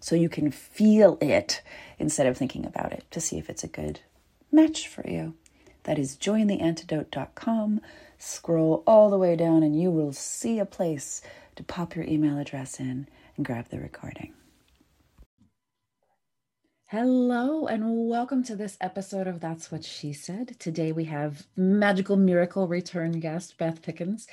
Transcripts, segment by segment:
so you can feel it instead of thinking about it to see if it's a good match for you. That is jointheantidote.com. Scroll all the way down and you will see a place to pop your email address in and grab the recording. Hello, and welcome to this episode of That's What She Said. Today we have magical miracle return guest Beth Pickens,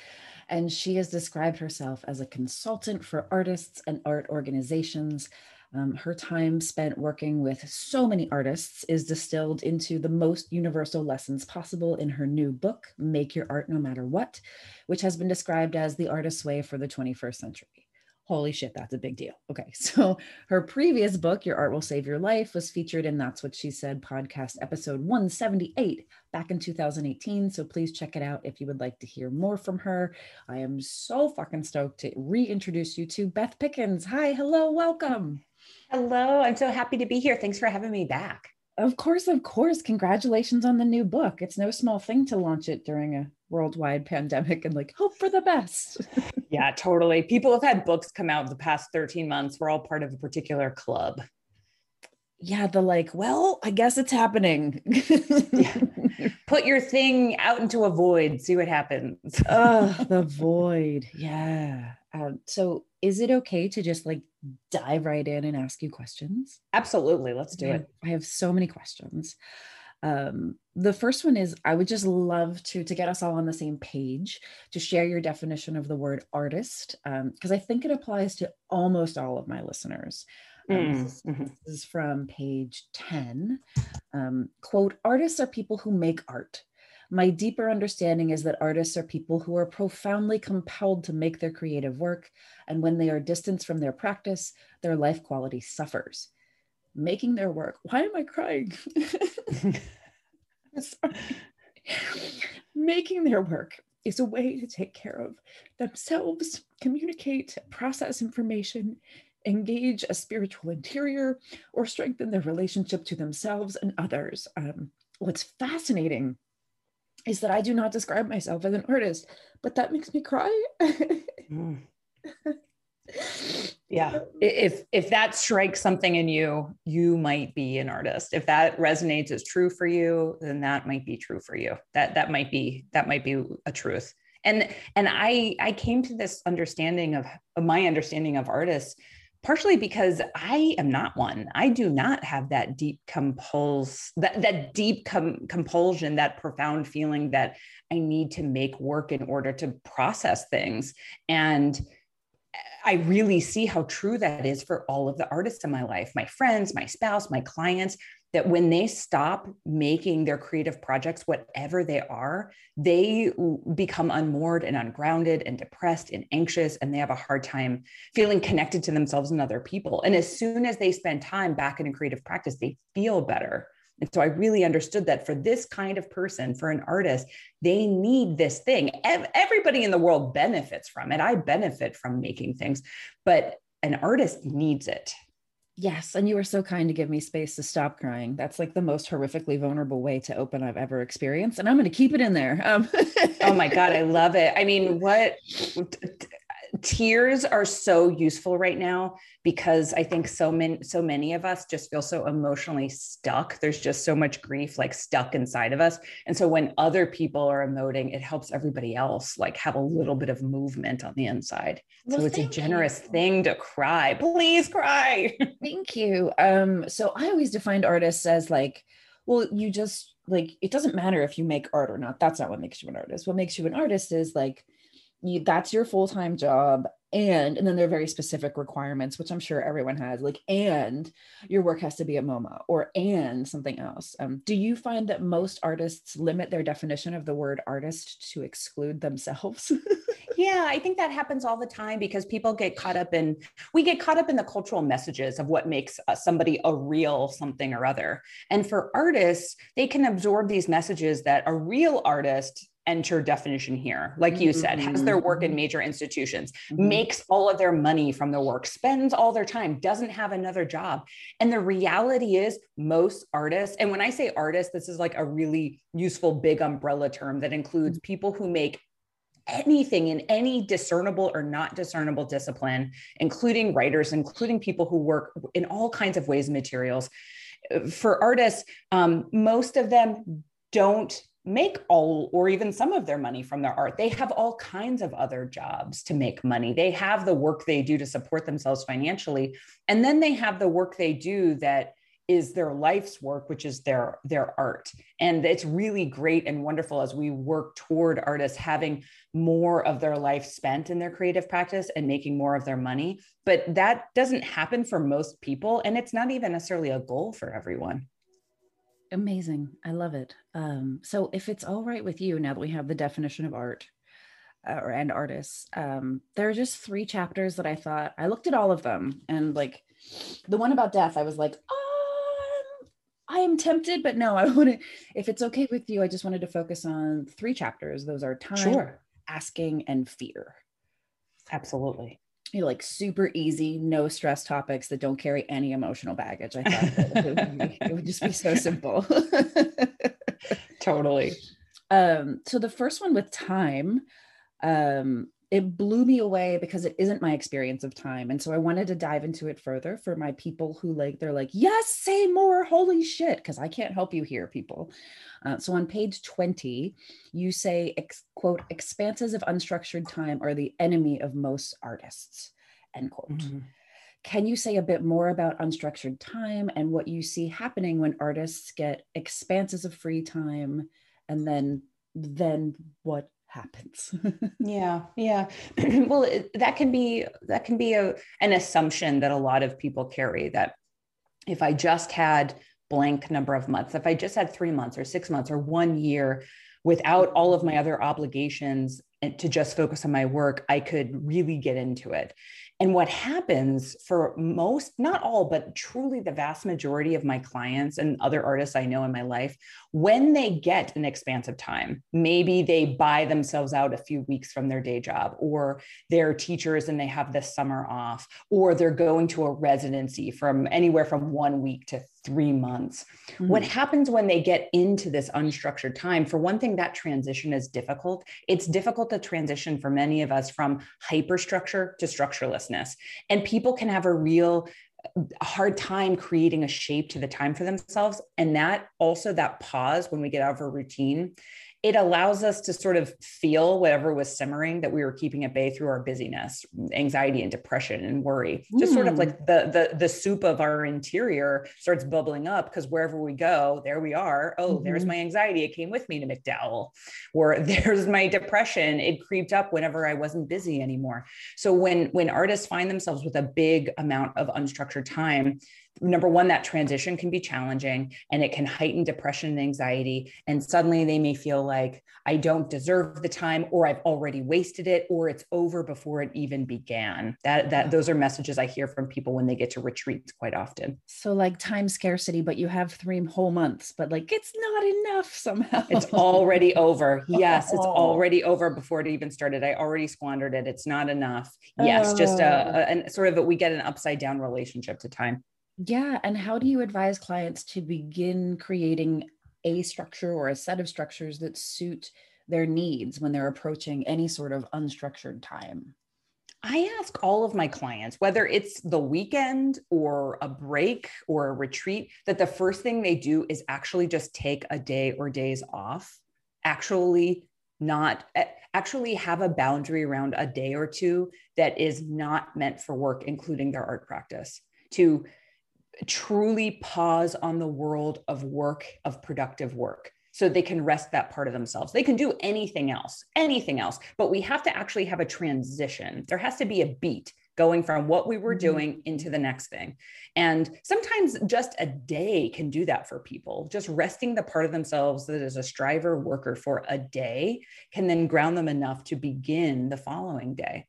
and she has described herself as a consultant for artists and art organizations um, her time spent working with so many artists is distilled into the most universal lessons possible in her new book, Make Your Art No Matter What, which has been described as the artist's way for the 21st century. Holy shit, that's a big deal. Okay, so her previous book, Your Art Will Save Your Life, was featured in That's What She Said podcast episode 178 back in 2018. So please check it out if you would like to hear more from her. I am so fucking stoked to reintroduce you to Beth Pickens. Hi, hello, welcome. Hello, I'm so happy to be here. Thanks for having me back. Of course, of course. Congratulations on the new book. It's no small thing to launch it during a worldwide pandemic and like hope for the best. yeah, totally. People have had books come out the past 13 months. We're all part of a particular club. Yeah, the like, well, I guess it's happening. yeah. Put your thing out into a void, see what happens. oh, the void. Yeah. Um, so is it okay to just like dive right in and ask you questions? Absolutely. Let's do I it. Have, I have so many questions. Um, the first one is I would just love to to get us all on the same page to share your definition of the word artist because um, I think it applies to almost all of my listeners. Um, mm, this, is, mm-hmm. this, is, from page 10. Um, quote, artists are people who make art. My deeper understanding is that artists are people who are profoundly compelled to make their creative work, and when they are distanced from their practice, their life quality suffers. Making their work, why am I crying? Making their work is a way to take care of themselves, communicate, process information, engage a spiritual interior, or strengthen their relationship to themselves and others. Um, what's fascinating is that I do not describe myself as an artist, but that makes me cry. mm. yeah if if that strikes something in you you might be an artist if that resonates as true for you then that might be true for you that that might be that might be a truth and and i i came to this understanding of, of my understanding of artists partially because I am not one. I do not have that deep compulse, that, that deep com- compulsion, that profound feeling that I need to make work in order to process things. And I really see how true that is for all of the artists in my life, my friends, my spouse, my clients that when they stop making their creative projects, whatever they are, they become unmoored and ungrounded and depressed and anxious, and they have a hard time feeling connected to themselves and other people. And as soon as they spend time back in a creative practice, they feel better. And so I really understood that for this kind of person, for an artist, they need this thing. Everybody in the world benefits from it. I benefit from making things, but an artist needs it. Yes. And you were so kind to give me space to stop crying. That's like the most horrifically vulnerable way to open I've ever experienced. And I'm going to keep it in there. Um. oh my God. I love it. I mean, what tears are so useful right now because I think so many so many of us just feel so emotionally stuck. There's just so much grief like stuck inside of us. And so when other people are emoting, it helps everybody else like have a little bit of movement on the inside. Well, so it's a generous you. thing to cry. Please cry. thank you. Um so I always defined artists as like Well, you just like it doesn't matter if you make art or not. That's not what makes you an artist. What makes you an artist is like you that's your full-time job and and then there are very specific requirements which i'm sure everyone has like and your work has to be at moma or and something else. Um, do you find that most artists limit their definition of the word artist to exclude themselves? Yeah i think that happens all the time because people get caught up in we get caught up in the cultural messages of what makes uh, somebody a real something or other. And for artists they can absorb these messages that a real artist enter definition here like you said has their work in mm-hmm. major institutions mm-hmm. makes all of their money from their work spends all their time doesn't have another job and the reality is most artists and when i say artists this is like a really useful big umbrella term that includes mm-hmm. people who make anything in any discernible or not discernible discipline, including writers, including people who work in all kinds of ways and materials. For artists, um, most of them don't make all or even some of their money from their art. They have all kinds of other jobs to make money. They have the work they do to support themselves financially. And then they have the work they do that is their life's work which is their their art and it's really great and wonderful as we work toward artists having more of their life spent in their creative practice and making more of their money but that doesn't happen for most people and it's not even necessarily a goal for everyone amazing i love it um, so if it's all right with you now that we have the definition of art uh, or and artists um, there are just three chapters that i thought i looked at all of them and like the one about death i was like oh I am tempted, but no, I wouldn't. If it's okay with you, I just wanted to focus on three chapters. Those are time, sure. asking, and fear. Absolutely. You know, like super easy, no stress topics that don't carry any emotional baggage. I thought it, would be, it would just be so simple. totally. Um, so the first one with time, um, it blew me away because it isn't my experience of time and so i wanted to dive into it further for my people who like they're like yes say more holy shit because i can't help you here people uh, so on page 20 you say quote expanses of unstructured time are the enemy of most artists end quote mm-hmm. can you say a bit more about unstructured time and what you see happening when artists get expanses of free time and then then what happens. Yeah yeah. Well it, that can be that can be a an assumption that a lot of people carry that if i just had blank number of months if i just had 3 months or 6 months or 1 year without all of my other obligations and to just focus on my work i could really get into it and what happens for most, not all, but truly the vast majority of my clients and other artists I know in my life, when they get an expansive time, maybe they buy themselves out a few weeks from their day job, or they're teachers and they have the summer off, or they're going to a residency from anywhere from one week to three months. Mm-hmm. What happens when they get into this unstructured time? For one thing, that transition is difficult. It's difficult to transition for many of us from hyperstructure to structurelessness. And people can have a real uh, hard time creating a shape to the time for themselves. And that also, that pause when we get out of a routine it allows us to sort of feel whatever was simmering that we were keeping at bay through our busyness anxiety and depression and worry. Just sort of hmm. like the the the soup of our interior starts bubbling up because wherever we go there we are. Oh mm-hmm. there's my anxiety. It came with me to MacDowell. Or there's my depression. It creeped up whenever i wasn't busy anymore. So when when artists find themselves with a big amount of unstructured time number one, that transition can be challenging and it can heighten depression and anxiety. And suddenly they may feel like I don't deserve the time or I've already wasted it or it's over before it even began. That that those are messages I hear from people when they get to retreats quite often. So like time scarcity, but you have three whole months, but like it's not enough somehow. It's already over. Yes, it's oh. already over before it even started. I already squandered it. It's not enough. Yes, just a, oh. a oh. and sort of a, we get an upside down relationship to time. Yeah. And how do you advise clients to begin creating a structure or a set of structures that suit their needs when they're approaching any sort of unstructured time? I ask all of my clients, whether it's the weekend or a break or a retreat, that the first thing they do is actually just take a day or days off, actually not eh, actually have a boundary around a day or two that is not meant for work including their art practice to truly pause on the world of work, of productive work so they can rest that part of themselves. They can do anything else, anything else, but we have to actually have a transition. There has to be a beat going from what we were mm-hmm. doing into the next thing. And sometimes just a day can do that for people. Just resting the part of themselves that is a striver worker for a day can then ground them enough to begin the following day.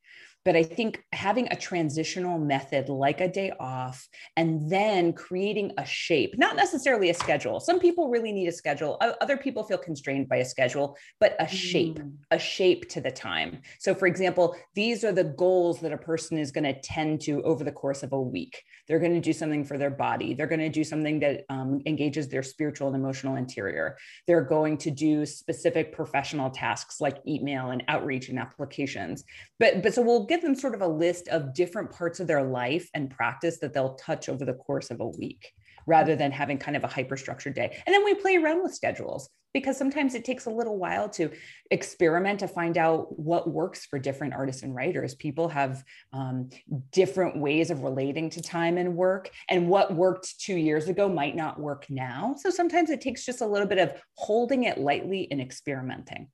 But I think having a transitional method like a day off and then creating a shape, not necessarily a schedule. Some people really need a schedule, other people feel constrained by a schedule, but a shape, mm. a shape to the time. So, for example, these are the goals that a person is going to tend to over the course of a week. They're going to do something for their body, they're going to do something that um, engages their spiritual and emotional interior. They're going to do specific professional tasks like email and outreach and applications. But, but so we'll give them sort of a list of different parts of their life and practice that they'll touch over the course of a week rather than having kind of a hyper-structured day. And then we play around with schedules because sometimes it takes a little while to experiment to find out what works for different artists and writers. People have um, different ways of relating to time and work, and what worked two years ago might not work now. So sometimes it takes just a little bit of holding it lightly and experimenting.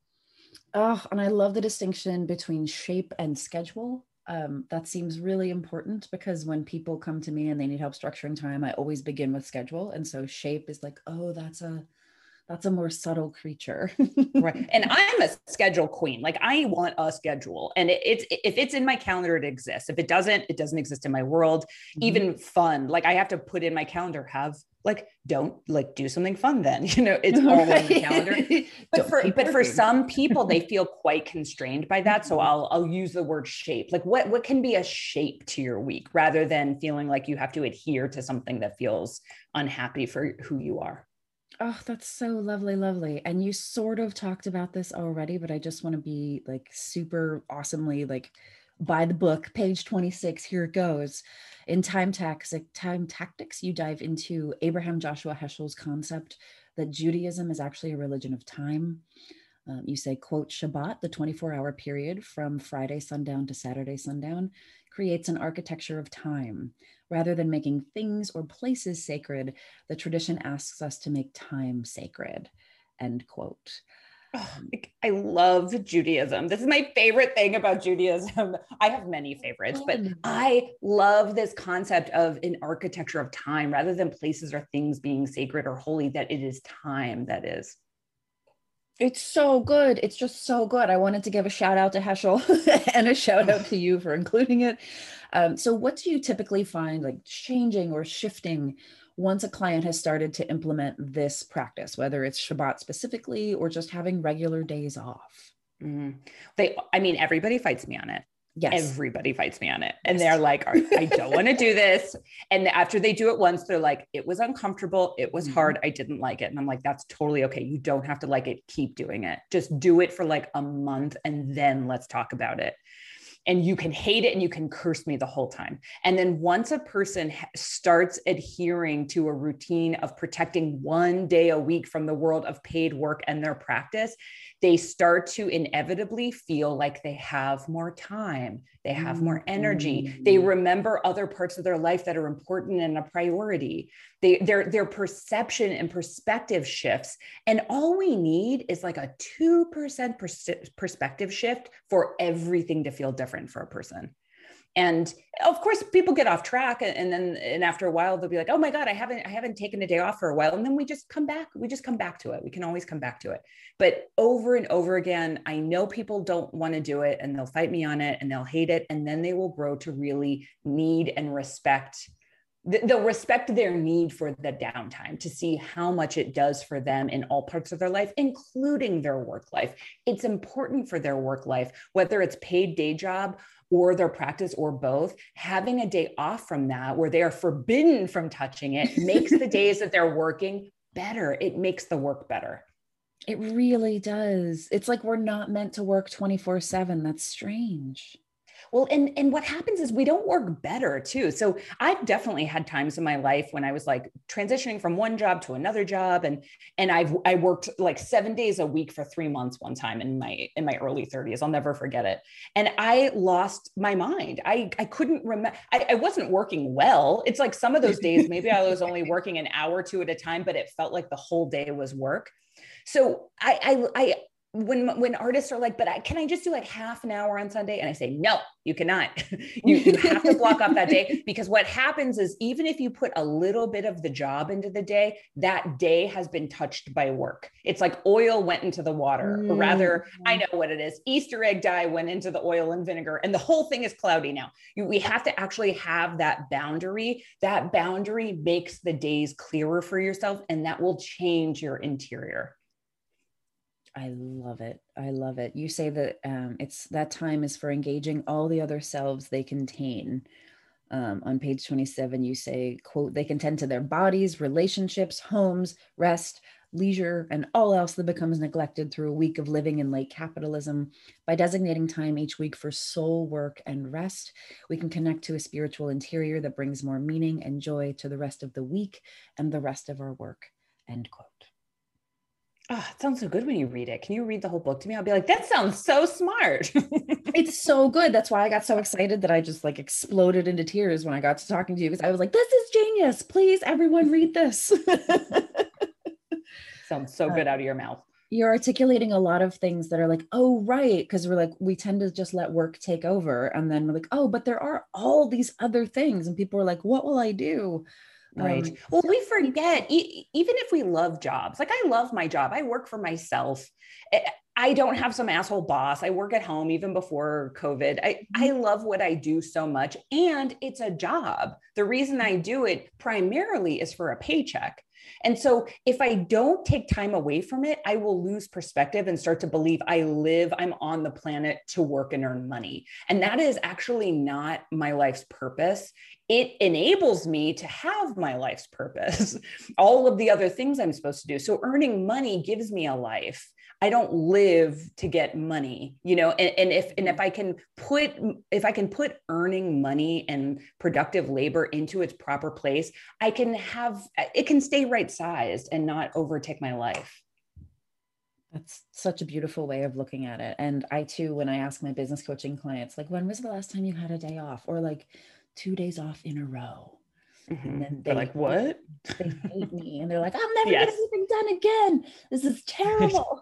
Oh, and I love the distinction between shape and schedule. Um, that seems really important because when people come to me and they need help structuring time, I always begin with schedule. And so shape is like, oh, that's a that's a more subtle creature. Right. And i'm a schedule queen. Like i want a schedule. And it, it's if it's in my calendar it exists. If it doesn't it doesn't exist in my world. Mm-hmm. even fun. Like i have to put in my calendar have like don't like do something fun then. You know it's all right. on the calendar. But for but for some people they feel quite constrained by that. So mm-hmm. i'll i'll use the word shape. Like what what can be a shape to your week rather than feeling like you have to adhere to something that feels unhappy for who you are Oh, that's so lovely, lovely. And you sort of talked about this already, but I just want to be like super awesomely like by the book, page 26, here it goes. In time tactics, time tactics, you dive into Abraham Joshua Heschel's concept that Judaism is actually a religion of time. Um, you say, quote, Shabbat, the 24 hour period from Friday sundown to Saturday sundown, creates an architecture of time. Rather than making things or places sacred, the tradition asks us to make time sacred. End quote. Oh, I love Judaism. This is my favorite thing about Judaism. I have many favorites, but I love this concept of an architecture of time rather than places or things being sacred or holy, that it is time that is. It's so good. It's just so good. I wanted to give a shout out to Heschel and a shout out to you for including it. Um, so, what do you typically find like changing or shifting once a client has started to implement this practice, whether it's Shabbat specifically or just having regular days off? Mm. They, I mean, everybody fights me on it. Yes. Everybody fights me on it. And they're like, I don't want to do this. And after they do it once, they're like, it was uncomfortable. It was mm-hmm. hard. I didn't like it. And I'm like, that's totally okay. You don't have to like it. Keep doing it. Just do it for like a month and then let's talk about it and you can hate it and you can curse me the whole time. And then once a person starts adhering to a routine of protecting one day a week from the world of paid work and their practice, they start to inevitably feel like they have more time, they have more energy, they mm. remember other parts of their life that are important and a priority. They, their, their perception and perspective shifts. And all we need is like a 2% pers- perspective shift for everything to feel different for a person and of course people get off track and then and after a while they'll be like oh my god i haven't i haven't taken a day off for a while. And then we just come back we just come back to it. We can always come back to it. But over and over again i know people don't want to do it and they'll fight me on it and they'll hate it and then they will grow to really need and respect they'll respect their need for the downtime to see how much it does for them in all parts of their life including their work life it's important for their work life whether it's paid day job or their practice or both, having a day off from that where they are forbidden from touching it makes the days that they're working better. It makes the work better. It really does. It's like we're not meant to work 24 7. That's strange. Well, and and what happens is we don't work better too. So I've definitely had times in my life when I was like transitioning from one job to another job, and and I've I worked like seven days a week for three months one time in my in my early 30s. I'll never forget it. And I lost my mind. I I couldn't remember. I, I wasn't working well. It's like some of those days maybe I was only working an hour or two at a time, but it felt like the whole day was work. So I I I when when artists are like, but I, can I just do like half an hour on Sunday? And I say, no, you cannot. you, you have to block off that day because what happens is even if you put a little bit of the job into the day, that day has been touched by work. It's like oil went into the water, mm. or rather, I know what it is. Easter egg dye went into the oil and vinegar, and the whole thing is cloudy now. You, we have to actually have that boundary. That boundary makes the days clearer for yourself, and that will change your interior. I love it. I love it. You say that um, it's that time is for engaging all the other selves they contain. Um, on page 27, you say, quote, they can tend to their bodies, relationships, homes, rest, leisure, and all else that becomes neglected through a week of living in late capitalism. By designating time each week for soul work and rest, we can connect to a spiritual interior that brings more meaning and joy to the rest of the week and the rest of our work. End quote. Oh, it sounds so good when you read it. Can you read the whole book to me? I'll be like, that sounds so smart. it's so good. That's why I got so excited that I just like exploded into tears when I got to talking to you because I was like, this is genius. Please, everyone, read this. sounds so good out of your mouth. You're articulating a lot of things that are like, oh, right. Because we're like, we tend to just let work take over. And then we're like, oh, but there are all these other things. And people are like, what will I do? Right. Um, well, we forget, e- even if we love jobs, like I love my job, I work for myself. I don't have some asshole boss. I work at home even before COVID. I, I mm-hmm. love what I do so much, and it's a job. The reason I do it primarily is for a paycheck. And so if I don't take time away from it, I will lose perspective and start to believe I live, I'm on the planet to work and earn money. And that is actually not my life's purpose. It enables me to have my life's purpose, all of the other things I'm supposed to do. So earning money gives me a life. I don't live to get money, you know, and, and if and if mm-hmm. I can put if I can put earning money and productive labor into its proper place, I can have it can stay right sized and not overtake my life. That's such a beautiful way of looking at it. And I too, when I ask my business coaching clients, like, when was the last time you had a day off? Or like two days off in a row? Mm-hmm. And then they're like, what? They hate me. And they're like, I'm never yes. get done again. This is terrible.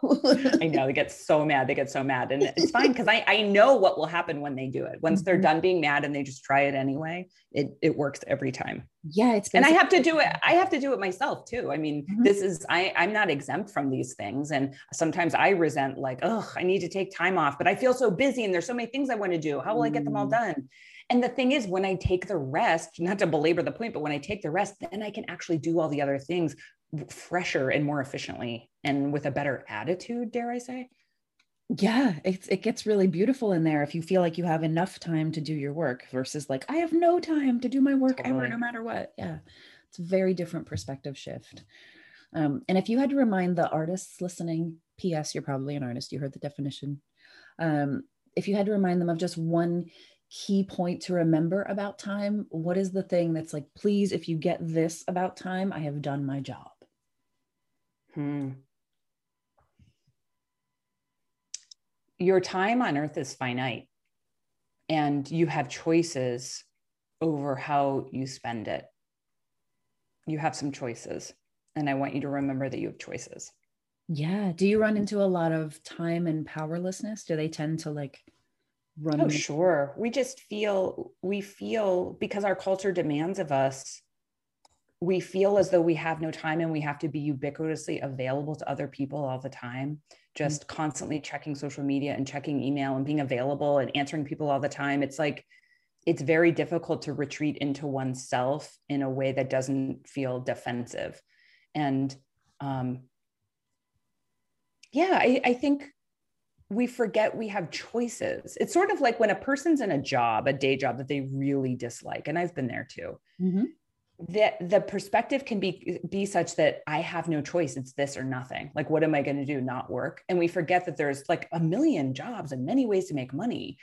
I know they get so mad. They get so mad. And it's fine because I, I know what will happen when they do it. Once mm-hmm. they're done being mad and they just try it anyway, it, it works every time. Yeah. It's and I have to do it. I have to do it myself too. I mean, mm-hmm. this is I, I'm not exempt from these things. And sometimes I resent like, oh, I need to take time off, but I feel so busy and there's so many things I want to do. How will I get them all mm. done? And the thing is, when I take the rest, not to belabor the point, but when I take the rest, then I can actually do all the other things fresher and more efficiently and with a better attitude, dare I say? Yeah, it's, it gets really beautiful in there if you feel like you have enough time to do your work versus like, I have no time to do my work totally. ever, no matter what. Yeah, it's a very different perspective shift. Um, and if you had to remind the artists listening, P.S., you're probably an artist, you heard the definition. Um, if you had to remind them of just one key point to remember about time? What is the thing that's like, please, if you get this about time, I have done my job? Hmm. Your time on earth is finite, and you have choices over how you spend it. You have some choices, and I want you to remember that you have choices. Yeah. Do you run into a lot of time and powerlessness? Do they tend to like running? Oh, sure. We just feel, we feel because our culture demands of us, we feel as though we have no time and we have to be ubiquitously available to other people all the time, just mm-hmm. constantly checking social media and checking email and being available and answering people all the time. It's like, it's very difficult to retreat into oneself in a way that doesn't feel defensive. And um, yeah, I, I think we forget we have choices. It's sort of like when a person's in a job, a day job that they really dislike, and I've been there too. Mm-hmm. That the perspective can be be such that I have no choice. It's this or nothing. Like, what am I going to do? Not work? And we forget that there's like a million jobs and many ways to make money.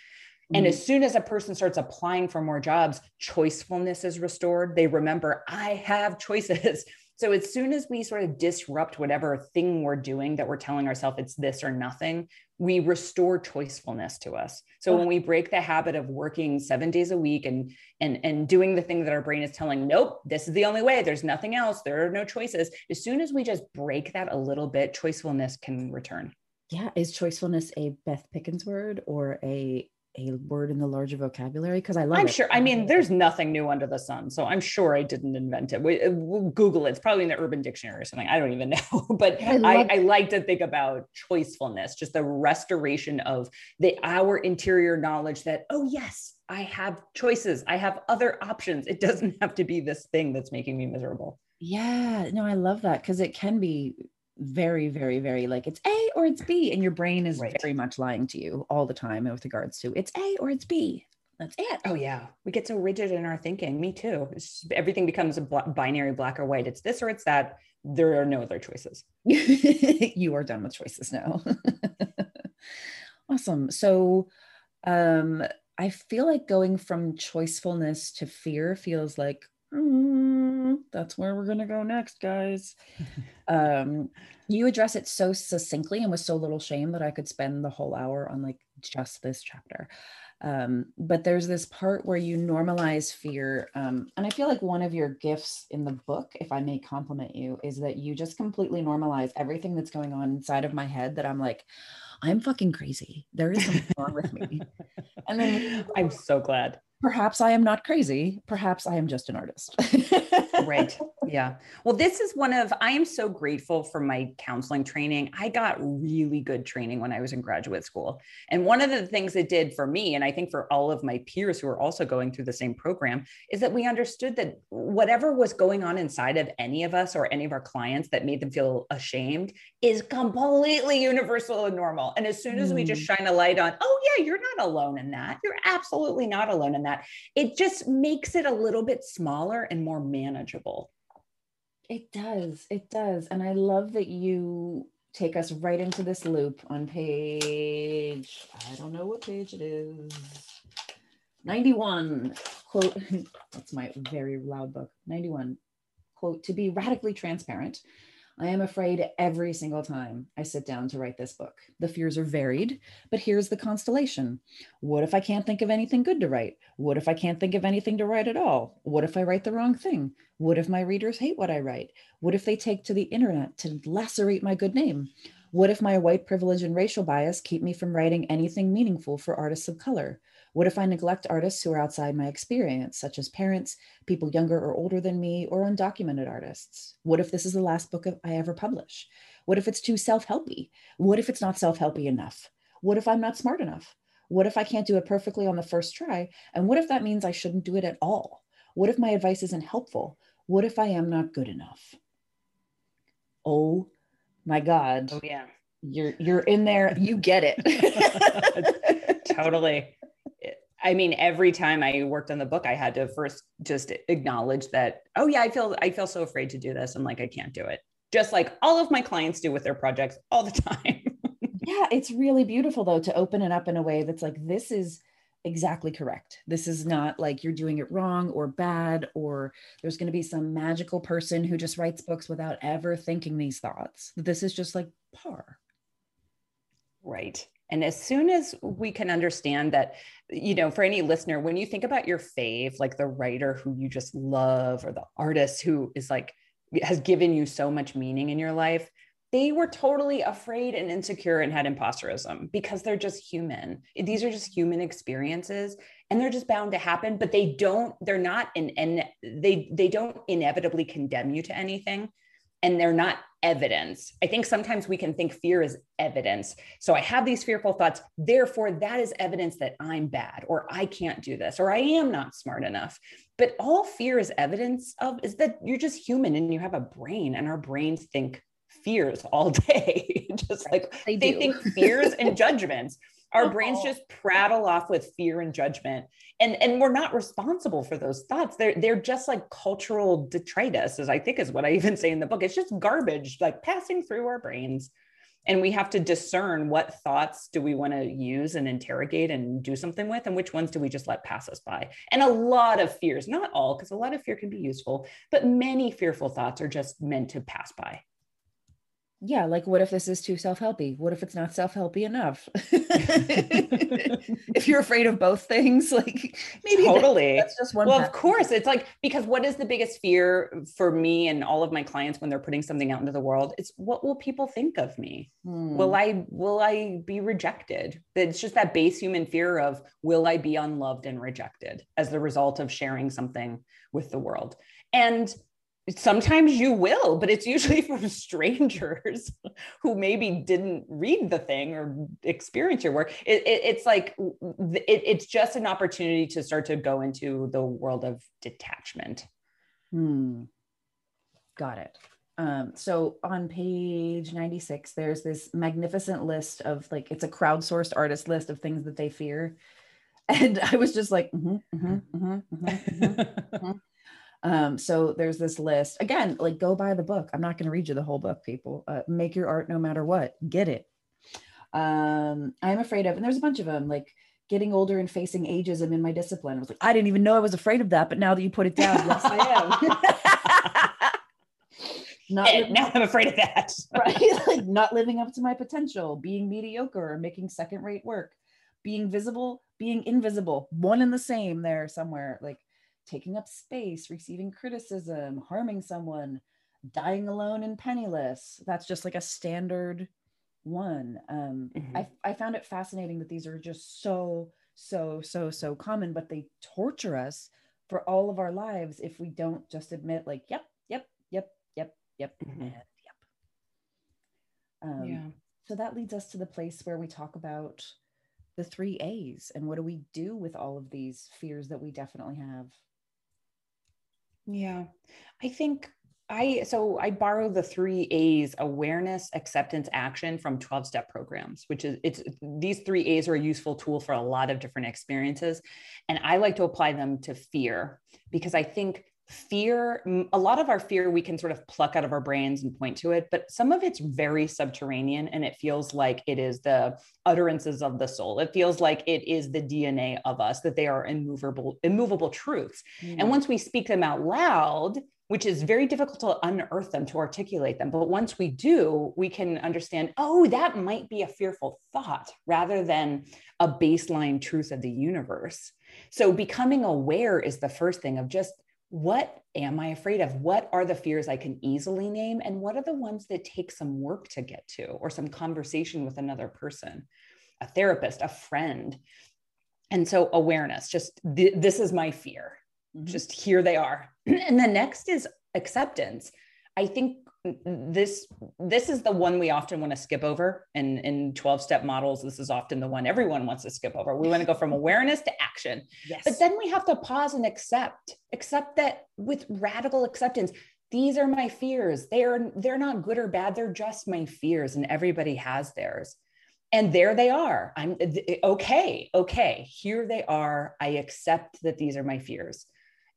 And mm. as soon as a person starts applying for more jobs, choicefulness is restored. They remember, I have choices. So as soon as we sort of disrupt whatever thing we're doing that we're telling ourselves it's this or nothing, we restore choicefulness to us. So when oh. we break the habit of working seven days a week and and and doing the thing that our brain is telling, nope, this is the only way. There's nothing else. There are no choices. As soon as we just break that a little bit, choicefulness can return. Yeah, is choicefulness a Beth Pickens word or a a word in the larger vocabulary? Because I love it. I'm it. sure. I mean, there's nothing new under the sun. So I'm sure I didn't invent it. We, we'll Google it. It's probably in the Urban Dictionary or something. I don't even know. but I, I, I, like to think about choicefulness, just the restoration of the our interior knowledge that, oh, yes, I have choices. I have other options. It doesn't have to be this thing that's making me miserable. Yeah, no, I love that because it can be very, very, very like it's A or it's B, and your brain is right. very much lying to you all the time with regards to it's A or it's B. That's it. Oh yeah, we get so rigid in our thinking. Me too. Just, everything becomes a binary, black or white. It's this or it's that. There are no other choices. you are done with choices now. awesome. So, um, I feel like going from choicefulness to fear feels like mm, that's where we're going to go next, guys. um, you address it so succinctly and with so little shame that I could spend the whole hour on like just this chapter. Um, but there's this part where you normalize fear. Um, and I feel like one of your gifts in the book, if I may compliment you, is that you just completely normalize everything that's going on inside of my head that I'm like, I'm fucking crazy. There is something wrong with me. And then I'm so glad perhaps I am not crazy. Perhaps I am just an artist. right. Yeah. Well, this is one of, I am so grateful for my counseling training. I got really good training when I was in graduate school. And one of the things it did for me, and I think for all of my peers who are also going through the same program, is that we understood that whatever was going on inside of any of us or any of our clients that made them feel ashamed is completely universal and normal. And as soon as mm. we just mm. shine a light on, oh, yeah, you're not alone in that. You're absolutely not alone in that that, it just makes it a little bit smaller and more manageable. It does. It does. And I love that you take us right into this loop on page, I don't know what page it is. 91 quote that's my very loud book 91 quote to be radically transparent I am afraid every single time I sit down to write this book. The fears are varied, but here's the constellation. What if I can't think of anything good to write? What if I can't think of anything to write at all? What if I write the wrong thing? What if my readers hate what I write? What if they take to the internet to lacerate my good name? What if my white privilege and racial bias keep me from writing anything meaningful for artists of color? What if I neglect artists who are outside my experience, such as parents, people younger or older than me, or undocumented artists? What if this is the last book I ever publish? What if it's too self helpy? What if it's not self helpy enough? What if I'm not smart enough? What if I can't do it perfectly on the first try? And what if that means I shouldn't do it at all? What if my advice isn't helpful? What if I am not good enough? Oh my God. Oh, yeah. You're you're in there. You get it. totally. I mean, every time I worked on the book, I had to first just acknowledge that, oh yeah, I feel I feel so afraid to do this. I'm like, I can't do it. Just like all of my clients do with their projects all the time. yeah, it's really beautiful though to open it up in a way that's like, this is exactly correct. This is not like you're doing it wrong or bad, or there's going to be some magical person who just writes books without ever thinking these thoughts. This is just like par. Right. And as soon as we can understand that, you know, for any listener, when you think about your fave, like the writer who you just love or the artist who is like, has given you so much meaning in your life, they were totally afraid and insecure and had imposterism because they're just human. These are just human experiences and they're just bound to happen, but they don't, they're not and they, they don't inevitably condemn you to anything and they're not evidence. I think sometimes we can think fear is evidence. So I have these fearful thoughts. Therefore, that is evidence that I'm bad or I can't do this or I am not smart enough. But all fear is evidence of is that you're just human and you have a brain and our brains think fears all day. just like they, they think fears and judgments. Our oh. brains just prattle off with fear and judgment. And, and we're not responsible for those thoughts. They're, they're just like cultural detritus, as I think is what I even say in the book. It's just garbage, like passing through our brains. and we have to discern what thoughts do we want to use and interrogate and do something with and which ones do we just let pass us by and a lot of fears not all because a lot of fear can be useful but many fearful thoughts are just meant to pass by yeah like what if this is too self-helpy? What if it's not self-helpy enough? If you're afraid of both things like maybe totally. that's just one well path. of course it's like because what is the biggest fear for me and all of my clients when they're putting something out into the world? It's what will people think of me? Hmm. will i will i be rejected? It's just that base human fear of will i be unloved and rejected as the result of sharing something with the world? And sometimes you will but it's usually from strangers who maybe didn't read the thing or experience your work it, it, it's like it, it's just an opportunity to start to go into the world of detachment hmm. got it um, so on page 96 there's this magnificent list of like it's a crowdsourced artist list of things that they fear and i was just like mm-hmm, mm-hmm, mm-hmm, mm-hmm, mm-hmm, mm-hmm. Um, so there's this list again, like go buy the book. I'm not going to read you the whole book, people. Uh, make your art no matter what. Get it. Um, I'm afraid of, and there's a bunch of them, like getting older and facing ageism in my discipline. I was like, I didn't even know I was afraid of that, but now that you put it down, yes, I am. not living, now I'm afraid of that. right? Like not living up to my potential, being mediocre or making second rate work, being visible, being invisible, one and the same there somewhere. Like taking up space, receiving criticism, harming someone, dying alone and penniless. That's just like a standard one. Um, mm-hmm. I, I found it fascinating that these are just so, so, so, so common, but they torture us for all of our lives if we don't just admit, like, yep, yep, yep, yep, yep, mm-hmm. and yep. Um, yeah. So that leads us to the place where we talk about the three A's and what do we do with all of these fears that we definitely have. Yeah. I think I so I borrow the three A's awareness, acceptance, action from 12 step programs, which is it's these three A's are a useful tool for a lot of different experiences. And I like to apply them to fear because I think fear a lot of our fear we can sort of pluck out of our brains and point to it but some of it's very subterranean and it feels like it is the utterances of the soul. It feels like it is the dna of us that they are immovable immovable truths. Mm. and once we speak them out loud which is very difficult to unearth them to articulate them but once we do we can understand oh that might be a fearful thought rather than a baseline truth of the universe. So becoming aware is the first thing of just what am I afraid of? What are the fears I can easily name? And what are the ones that take some work to get to or some conversation with another person, a therapist, a friend? And so, awareness just th- this is my fear. Mm-hmm. Just here they are. and the next is acceptance. I think this this is the one we often want to skip over and in 12 step models. This is often the one everyone wants to skip over. We want to go from awareness to action. Yes. but then we have to pause and accept accept that with radical acceptance these are my fears. They are they're not good or bad. They're just my fears and everybody has theirs. And there they are. I'm okay okay here they are. I accept that these are my fears.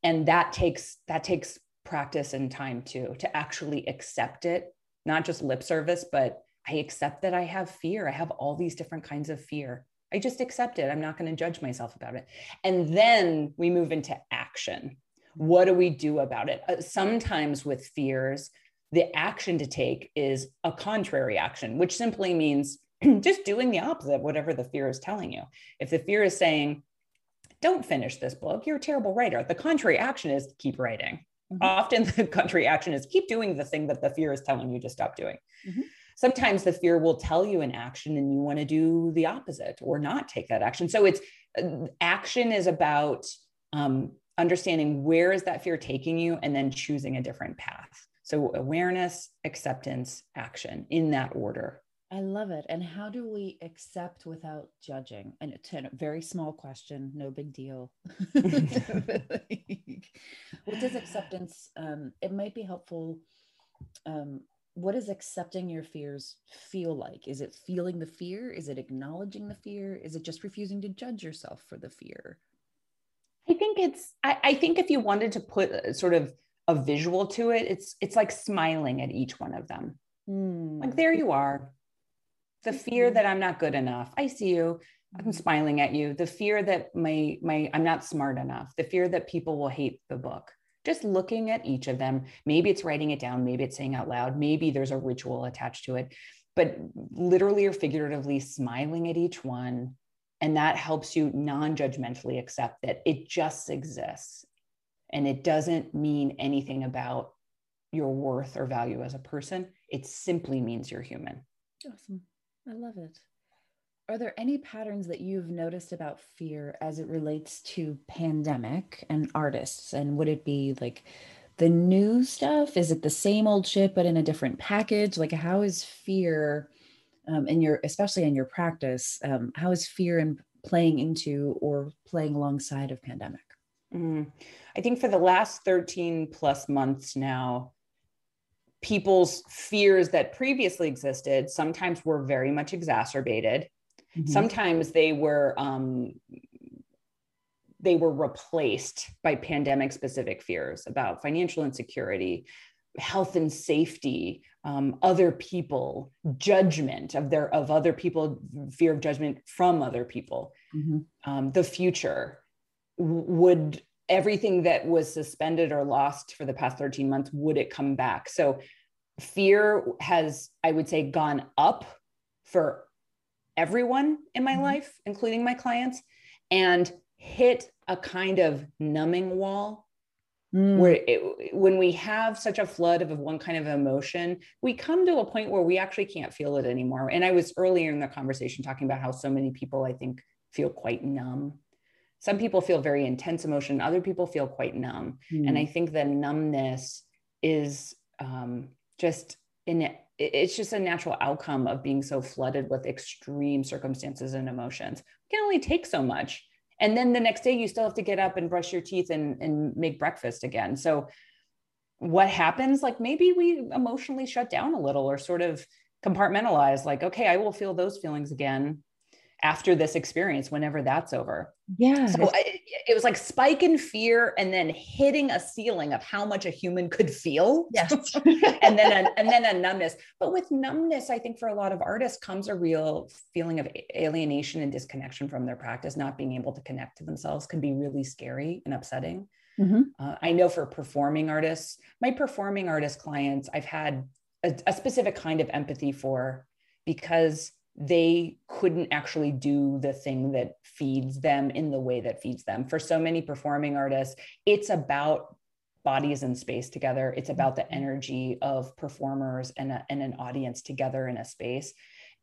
And that takes that takes practice and time too to actually accept it, not just lip service, but I accept that I have fear. I have all these different kinds of fear. I just accept it. I'm not going to judge myself about it. And then we move into action. What do we do about it? Uh, sometimes with fears, the action to take is a contrary action, which simply means just doing the opposite of whatever the fear is telling you. If the fear is saying, don't finish this book, you're a terrible writer, the contrary action is keep writing. Mm-hmm. Often the contrary action is keep doing the thing that the fear is telling you to stop doing. Mm-hmm. Sometimes the fear will tell you an action and you want to do the opposite or not take that action. So it's uh, action is about um, understanding where is that fear taking you and then choosing a different path. So awareness, acceptance, action in that order. I love it. And how do we accept without judging? And it's a very small question, no big deal. what does acceptance, um, it might be helpful. Um, what does accepting your fears feel like? Is it feeling the fear? Is it acknowledging the fear? Is it just refusing to judge yourself for the fear? I think it's, I, I think if you wanted to put a, sort of a visual to it, it's, it's like smiling at each one of them. Mm. Like, there you are The fear that I'm not good enough. I see you. I'm mm-hmm. smiling at you. The fear that my my I'm not smart enough. The fear that people will hate the book. Just looking at each of them. Maybe it's writing it down. Maybe it's saying out loud. Maybe there's a ritual attached to it. But literally or figuratively smiling at each one. And that helps you non judgmentally accept that it just exists and it doesn't mean anything about your worth or value as a person. It simply means you're human. Awesome. I love it. Are there any patterns that you've noticed about fear as it relates to pandemic and artists? And would it be like the new stuff? Is it the same old shit but in a different package? Like, how is fear um, in your, especially in your practice, um, how is fear in playing into or playing alongside of pandemic? Mm. I think for the last 13 plus months now, people's fears that previously existed sometimes were very much exacerbated. Mm-hmm. Sometimes they were um, they were replaced by pandemic specific fears about financial insecurity, health and safety, um, other people, judgment of their of other people, fear of judgment from other people, mm-hmm. um, the future. Would everything that was suspended or lost for the past 13 months would it come back so fear has i would say gone up for everyone in my mm-hmm. life including my clients and hit a kind of numbing wall mm. where it, when we have such a flood of one kind of emotion we come to a point where we actually can't feel it anymore and i was earlier in the conversation talking about how so many people i think feel quite numb some people feel very intense emotion other people feel quite numb. Mm. and i hmm. think the numbness is um, just in it it's just a natural outcome of being so flooded with extreme circumstances and emotions. It can only take so much. And then the next day you still have to get up and brush your teeth and, and make breakfast again. So what happens? Like maybe we emotionally shut down a little or sort of compartmentalize like okay i will feel those feelings again after this experience whenever that's over. Yeah so I, it was like spike in fear and then hitting a ceiling of how much a human could feel. Yes. And then a, and then a numbness. But with numbness i think for a lot of artists comes a real feeling of alienation and disconnection from their practice. Not being able to connect to themselves can be really scary and upsetting. Mm-hmm. uh, i know for performing artists my performing artist clients i've had a, a specific kind of empathy for because they couldn't actually do the thing that feeds them in the way that feeds them. For so many performing artists, it's about bodies in space together. It's mm-hmm. about the energy of performers and, a, and an audience together in a space.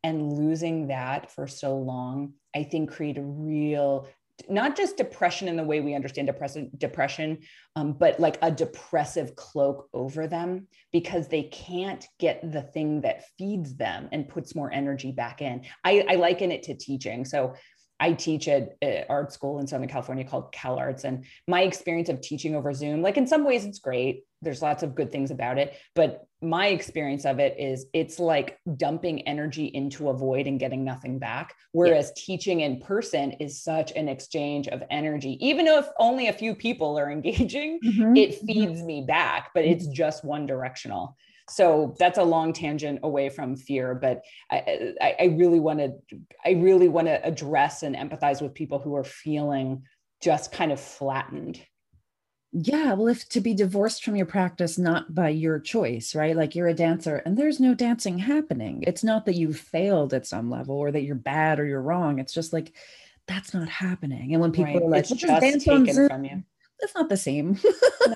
And losing that for so long, I think create a real not just depression in the way we understand depression, depression um, but like a depressive cloak over them because they can't get the thing that feeds them and puts more energy back in. I, I liken it to teaching. So I teach at, at, art school in Southern California called CalArts. And my experience of teaching over Zoom, like in some ways it's great. There's lots of good things about it. But my experience of it is it's like dumping energy into a void and getting nothing back. Whereas yeah. teaching in person is such an exchange of energy. Even if only a few people are engaging, mm-hmm. it mm-hmm. feeds mm-hmm. me back, but it's just one directional so that's a long tangent away from fear but i i, I really want to i really want to address and empathize with people who are feeling just kind of flattened yeah well if to be divorced from your practice not by your choice right like you're a dancer and there's no dancing happening it's not that you failed at some level or that you're bad or you're wrong it's just like that's not happening and when people right. are like it's just dance taken Zoom, from you it's not the same.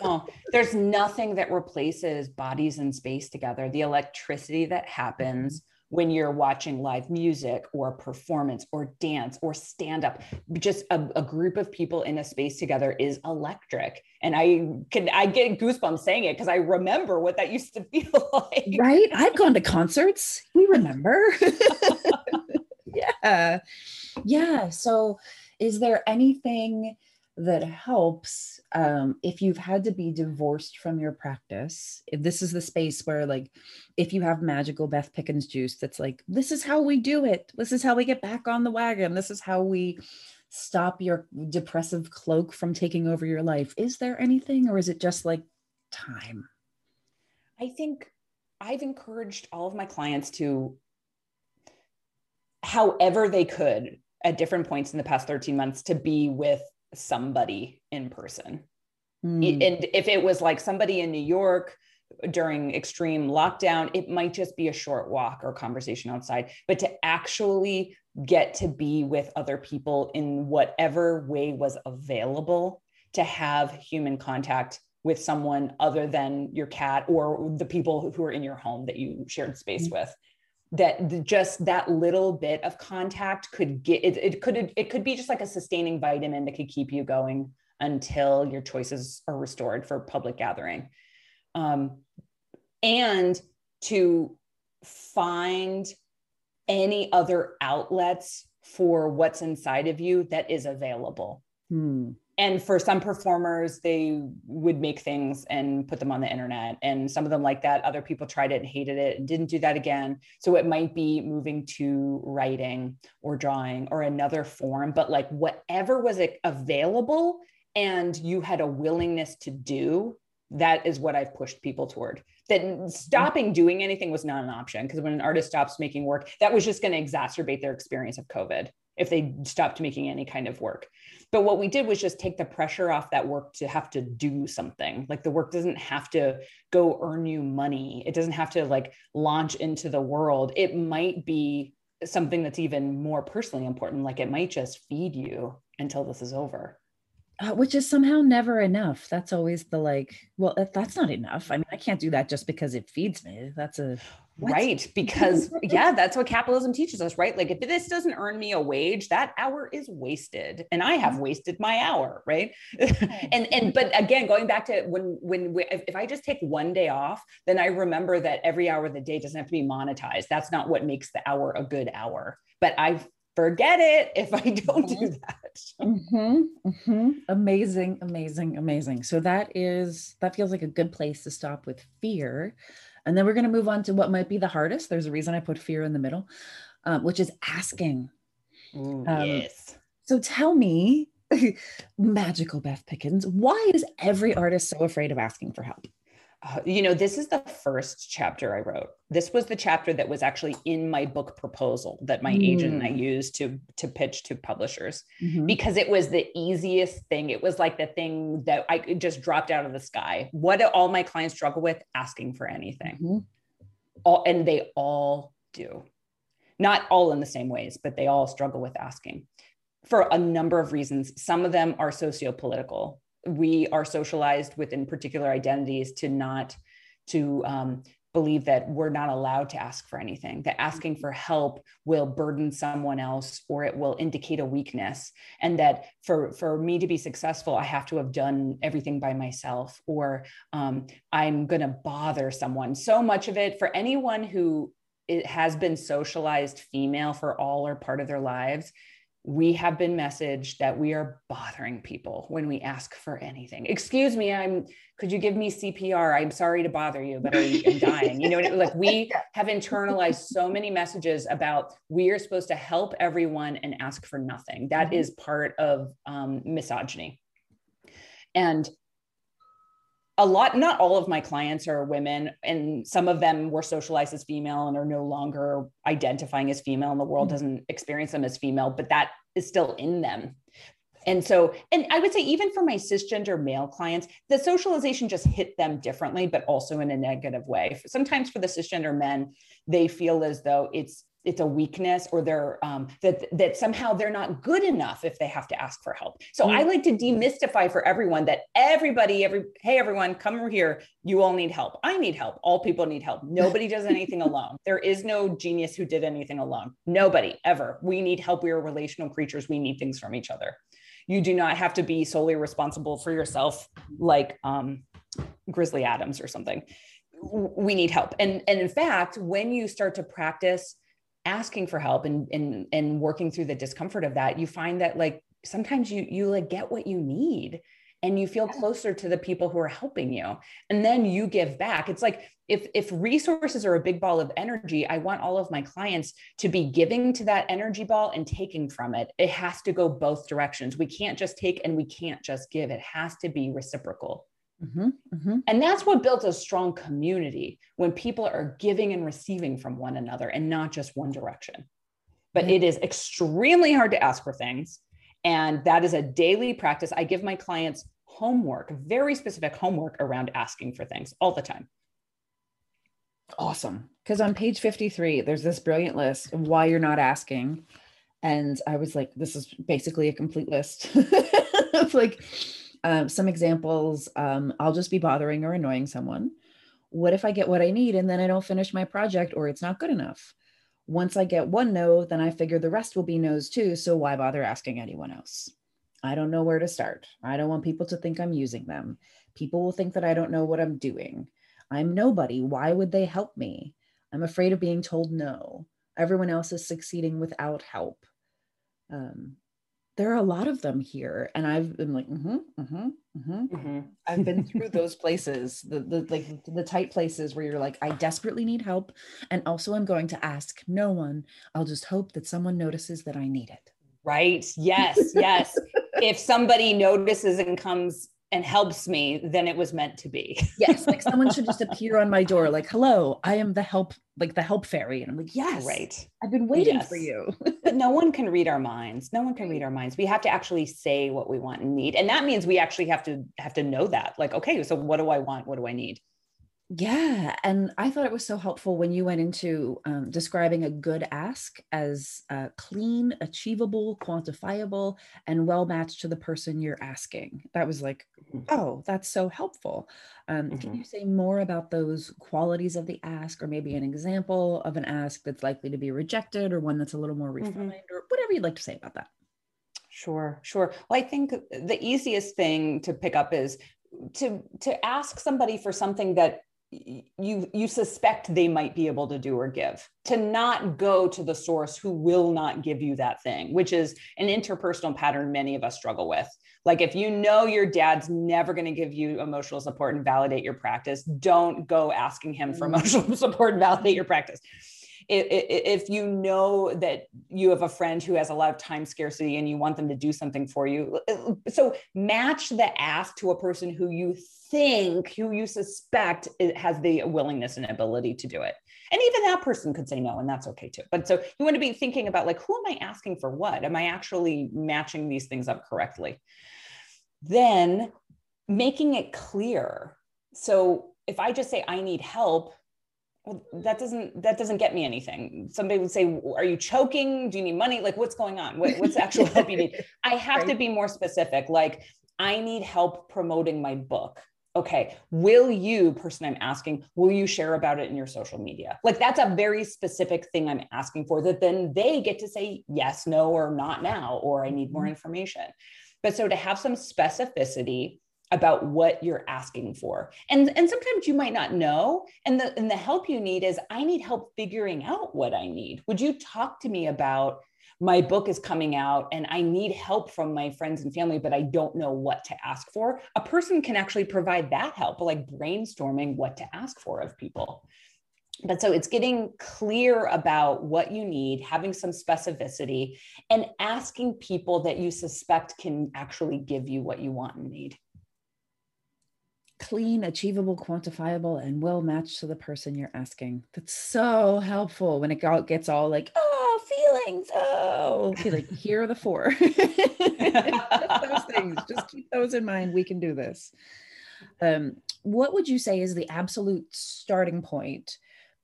no, there's nothing that replaces bodies and space together. The electricity that happens when you're watching live music or performance or dance or stand up just a, a, group of people in a space together is electric. And i can i get goosebumps saying it because i remember what that used to feel like. Right? I've gone to concerts. We remember. Yeah. Yeah. So is there anything that helps um, if you've had to be divorced from your practice. If this is the space where, like, if you have magical Beth Pickens juice, that's like, this is how we do it. This is how we get back on the wagon. This is how we stop your depressive cloak from taking over your life. Is there anything, or is it just like time? I think I've encouraged all of my clients to however they could at different points in the past 13 months to be with somebody in person. Mm. And if it was like somebody in New York during extreme lockdown, it might just be a short walk or conversation outside, but to actually get to be with other people in whatever way was available to have human contact with someone other than your cat or the people who are in your home that you shared space mm-hmm. with that just that little bit of contact could get it, it could it could be just like a sustaining vitamin that could keep you going until your choices are restored for public gathering. Um, and to find any other outlets for what's inside of you that is available. Hmm and for some performers they would make things and put them on the internet. And some of them like that other people tried it and hated it and didn't do that again. So it might be moving to writing or drawing or another form but like whatever was available and you had a willingness to do that is what I've pushed people toward. That stopping doing anything was not an option because when an artist stops making work, that was just going to exacerbate their experience of COVID if they stopped making any kind of work. But what we did was just take the pressure off that work to have to do something. Like the work doesn't have to go earn you money. It doesn't have to like launch into the world. It might be something that's even more personally important. Like it might just feed you until this is over uh, which is somehow never enough. That's always the like, well, that's not enough. I mean, I can't do that just because it feeds me. That's a what? right. Because yeah, that's what capitalism teaches us, right? Like if this doesn't earn me a wage, that hour is wasted, and I have mm-hmm. wasted my hour, right? and and but again, going back to when when we, if, I just take one day off, then I remember that every hour of the day doesn't have to be monetized. That's not what makes the hour a good hour. But I forget it if I don't mm-hmm. do that. mm-hmm. Mm-hmm. Amazing, amazing, amazing. So that is that feels like a good place to stop with fear, and then we're going to move on to what might be the hardest. There's a reason I put fear in the middle, um, which is asking. Ooh, um, yes. So tell me, magical Beth Pickens, why is every artist so afraid of asking for help? You know, this is the first chapter I wrote. This was the chapter that was actually in my book proposal that my mm. agent and I mm. used to to pitch to publishers mm-hmm. because it was the easiest thing. It was like the thing that I just dropped out of the sky. What do all my clients struggle with? Asking for anything. Mm-hmm. All and they all do. Not all in the same ways, but they all struggle with asking for a number of reasons. Some of them are socio-political we are socialized within particular identities to not to um, believe that we're not allowed to ask for anything that asking for help will burden someone else or it will indicate a weakness. And that for for me to be successful i have to have done everything by myself or um, i'm going to bother someone. So much of it for anyone who it has been socialized female for all or part of their lives we have been messaged that we are bothering people when we ask for anything. Excuse me, I'm could you give me CPR? I'm sorry to bother you, but I, am dying. You know, like we have internalized so many messages about we are supposed to help everyone and ask for nothing. That mm-hmm. is part of um, misogyny. And a lot not all of my clients are women and some of them were socialized as female and are no longer identifying as female and the world mm-hmm. doesn't experience them as female but that is still in them and so and i would say even for my cisgender male clients the socialization just hit them differently but also in a negative way sometimes for the cisgender men they feel as though it's it's a weakness or they're um, that that somehow they're not good enough if they have to ask for help. So mm-hmm. I like to demystify for everyone that everybody, every hey everyone, come over here. You all need help. I need help. All people need help. Nobody does anything alone. There is no genius who did anything alone. Nobody ever. We need help. We are relational creatures. We need things from each other. You do not have to be solely responsible for yourself, like um, Grizzly Adams or something. We need help. And and in fact, when you start to practice asking for help and and and working through the discomfort of that you find that like sometimes you you like get what you need and you feel closer to the people who are helping you. And then you give back. It's like if if resources are a big ball of energy i want all of my clients to be giving to that energy ball and taking from it. It has to go both directions. We can't just take and we can't just give. It has to be reciprocal Mm-hmm, mm-hmm. And that's what built a strong community when people are giving and receiving from one another and not just one direction. but it is extremely hard to ask for things. And that is a daily practice. I give my clients homework, very specific homework around asking for things all the time. Awesome. Because on page 53, there's this brilliant list of why you're not asking. And I was like, this is basically a complete list of like um, some examples. Um, I'll just be bothering or annoying someone. What if I get what I need and then I don't finish my project or it's not good enough? Once I get one no, then I figure the rest will be no's too. So why bother asking anyone else? I don't know where to start. I don't want people to think I'm using them. People will think that I don't know what I'm doing. I'm nobody. Why would they help me? I'm afraid of being told no. Everyone else is succeeding without help. Um, there are a lot of them here, and I've been like, mm-hmm, mm-hmm, mm-hmm. mm-hmm. I've been through those places, the the like the tight places where you're like, I desperately need help, and also I'm going to ask no one. I'll just hope that someone notices that I need it. Right. Yes. Yes. if somebody notices and comes and helps me, then it was meant to be. yes, like someone should just appear on my door, like, "Hello, I am the help, like the help fairy," and I'm like, "Yes, right. I've been waiting yes. for you." but no one can read our minds. No one can read our minds. We have to actually say what we want and need, and that means we actually have to have to know that. Like, okay, so what do I want? What do I need? Yeah. And I thought it was so helpful when you went into um, describing a good ask as uh, clean, achievable, quantifiable, and well matched to the person you're asking. That was like, mm-hmm. oh, that's so helpful. Um, mm-hmm. Can you say more about those qualities of the ask, or maybe an example of an ask that's likely to be rejected, or one that's a little more mm-hmm. refined, mm-hmm. or whatever you'd like to say about that? Sure, sure. Well, I think the easiest thing to pick up is to to ask somebody for something that you you suspect they might be able to do or give to not go to the source who will not give you that thing which is an interpersonal pattern many of us struggle with like if you know your dad's never going to give you emotional support and validate your practice don't go asking him for mm. emotional support and validate your practice if you know that you have a friend who has a lot of time scarcity and you want them to do something for you so match the ask to a person who you think who you suspect eh, has the willingness and ability to do it. And even that person could say no and that's okay too. But so you want to be thinking about like who am i asking for what? Am i actually matching these things up correctly? Then making it clear. So if i just say i need help well, that doesn't that doesn't get me anything. Somebody would say, "Are you choking? Do you need money? Like, what's going on? What, what's the actual help you need?" I have right. to be more specific. Like, I need help promoting my book. Okay, will you, person I'm asking, will you share about it in your social media? Like, that's a very specific thing I'm asking for. That then they get to say yes, no, or not now, or I need more mm-hmm. information. But so to have some specificity about what you're asking for. And, and sometimes you might not know. And the, and the help you need is I need help figuring out what I need. Would you talk to me about my book is coming out and I need help from my friends and family, but I don't know what to ask for? A person can actually provide that help, like brainstorming what to ask for of people. But so it's getting clear about what you need, having some specificity, and asking people that you suspect can actually give you what you want and need clean, achievable, quantifiable, and well matched to the person you're asking. That's so helpful when it gets all like, oh, feelings. Oh, okay, like here are the four. those things. Just keep those in mind. We can do this. Um, what would you say is the absolute starting point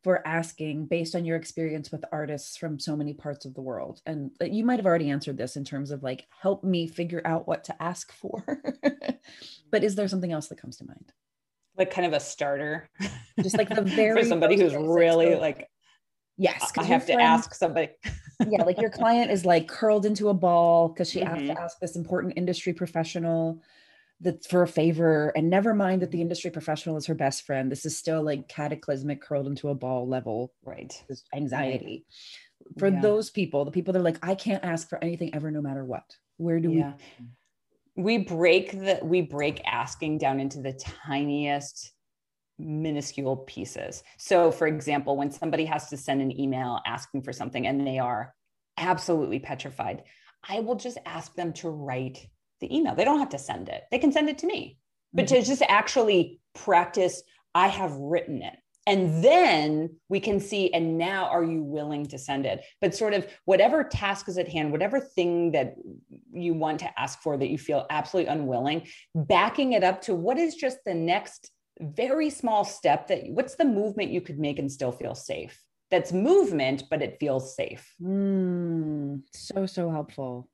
for asking based on your experience with artists from so many parts of the world and uh, you might have already answered this in terms of like help me figure out what to ask for but is there something else that comes to mind like kind of a starter just like the very for somebody who's really like yes i have friend, to ask somebody yeah like your client is like curled into a ball because she mm-hmm. has to mm-hmm. ask this important industry professional that's for a favor and never mind that the industry professional is her best friend this is still like cataclysmic curled into a ball level right anxiety right. for yeah. those people the people that are like i can't ask for anything ever no matter what where do yeah. we we break the we break asking down into the tiniest minuscule pieces so for example when somebody has to send an email asking for something and they are absolutely petrified i will just ask them to write the email. They don't have to send it. They can send it to me. But mm-hmm. to just actually practice, I have written it. and then we can see and now are you willing to send it but sort of whatever task is at hand whatever thing that you want to ask for that you feel absolutely unwilling backing it up to what is just the next very small step that what's the movement you could make and still feel safe that's movement but it feels safe mm, so so helpful